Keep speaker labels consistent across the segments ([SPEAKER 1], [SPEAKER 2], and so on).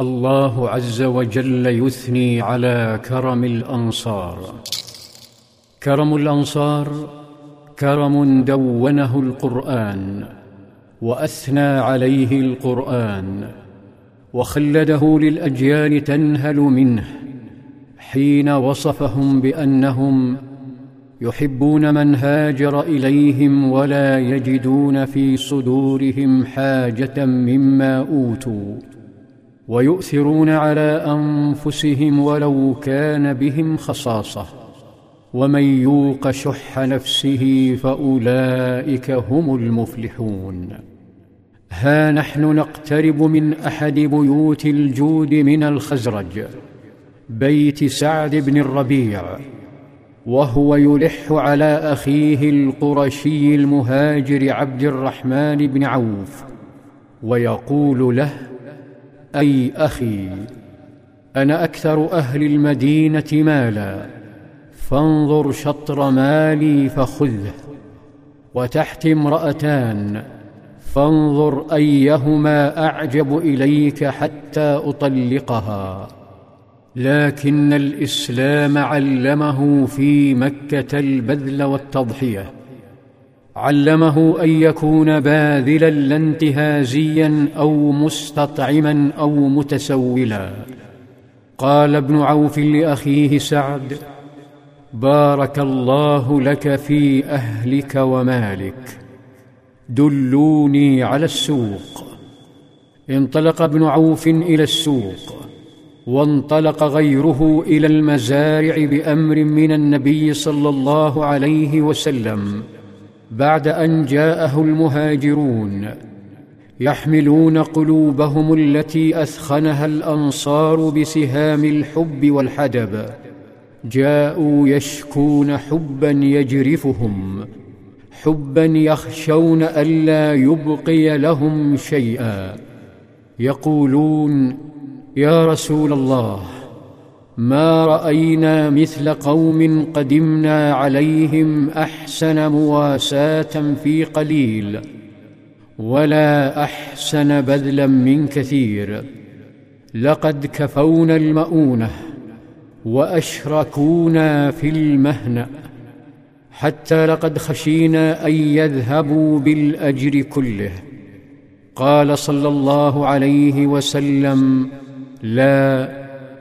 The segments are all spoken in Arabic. [SPEAKER 1] الله عز وجل يثني على كرم الانصار كرم الانصار كرم دونه القران واثنى عليه القران وخلده للاجيال تنهل منه حين وصفهم بانهم يحبون من هاجر اليهم ولا يجدون في صدورهم حاجه مما اوتوا ويؤثرون على انفسهم ولو كان بهم خصاصه ومن يوق شح نفسه فاولئك هم المفلحون ها نحن نقترب من احد بيوت الجود من الخزرج بيت سعد بن الربيع وهو يلح على اخيه القرشي المهاجر عبد الرحمن بن عوف ويقول له اي اخي انا اكثر اهل المدينه مالا فانظر شطر مالي فخذه وتحت امراتان فانظر ايهما اعجب اليك حتى اطلقها لكن الاسلام علمه في مكه البذل والتضحيه علمه ان يكون باذلا لا انتهازيا او مستطعما او متسولا قال ابن عوف لاخيه سعد بارك الله لك في اهلك ومالك دلوني على السوق انطلق ابن عوف الى السوق وانطلق غيره الى المزارع بامر من النبي صلى الله عليه وسلم بعد ان جاءه المهاجرون يحملون قلوبهم التي اثخنها الانصار بسهام الحب والحدب جاءوا يشكون حبا يجرفهم حبا يخشون الا يبقي لهم شيئا يقولون يا رسول الله ما راينا مثل قوم قدمنا عليهم احسن مواساه في قليل ولا احسن بذلا من كثير لقد كفونا المؤونه واشركونا في المهنا حتى لقد خشينا ان يذهبوا بالاجر كله قال صلى الله عليه وسلم لا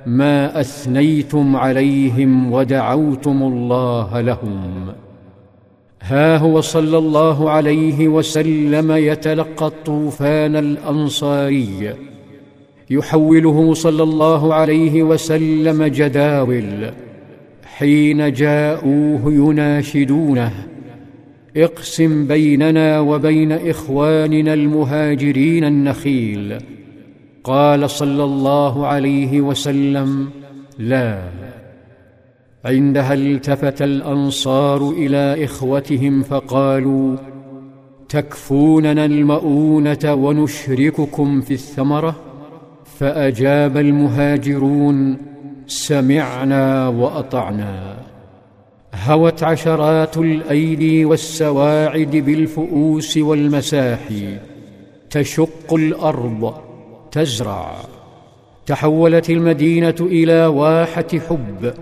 [SPEAKER 1] ما اثنيتم عليهم ودعوتم الله لهم ها هو صلى الله عليه وسلم يتلقى الطوفان الانصاري يحوله صلى الله عليه وسلم جداول حين جاءوه يناشدونه اقسم بيننا وبين اخواننا المهاجرين النخيل قال صلى الله عليه وسلم لا عندها التفت الانصار الى اخوتهم فقالوا تكفوننا المؤونه ونشرككم في الثمره فاجاب المهاجرون سمعنا واطعنا هوت عشرات الايدي والسواعد بالفؤوس والمساحي تشق الارض تزرع تحولت المدينه الى واحه حب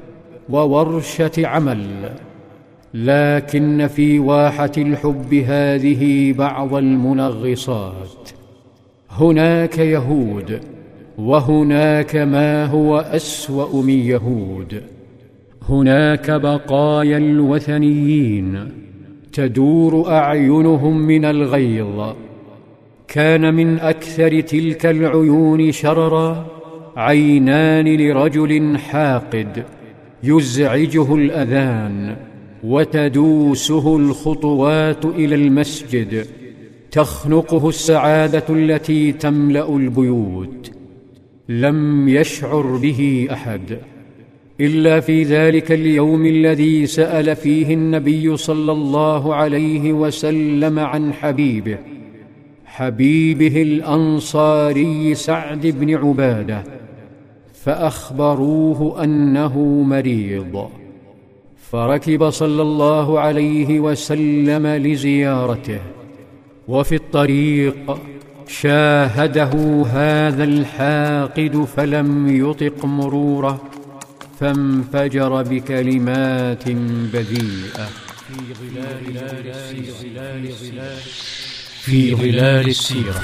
[SPEAKER 1] وورشه عمل لكن في واحه الحب هذه بعض المنغصات هناك يهود وهناك ما هو اسوا من يهود هناك بقايا الوثنيين تدور اعينهم من الغيظ كان من اكثر تلك العيون شررا عينان لرجل حاقد يزعجه الاذان وتدوسه الخطوات الى المسجد تخنقه السعاده التي تملا البيوت لم يشعر به احد الا في ذلك اليوم الذي سال فيه النبي صلى الله عليه وسلم عن حبيبه حبيبه الانصاري سعد بن عباده فاخبروه انه مريض فركب صلى الله عليه وسلم لزيارته وفي الطريق شاهده هذا الحاقد فلم يطق مروره فانفجر بكلمات بذيئه في غلال ظلال غلال في ظلال السيرة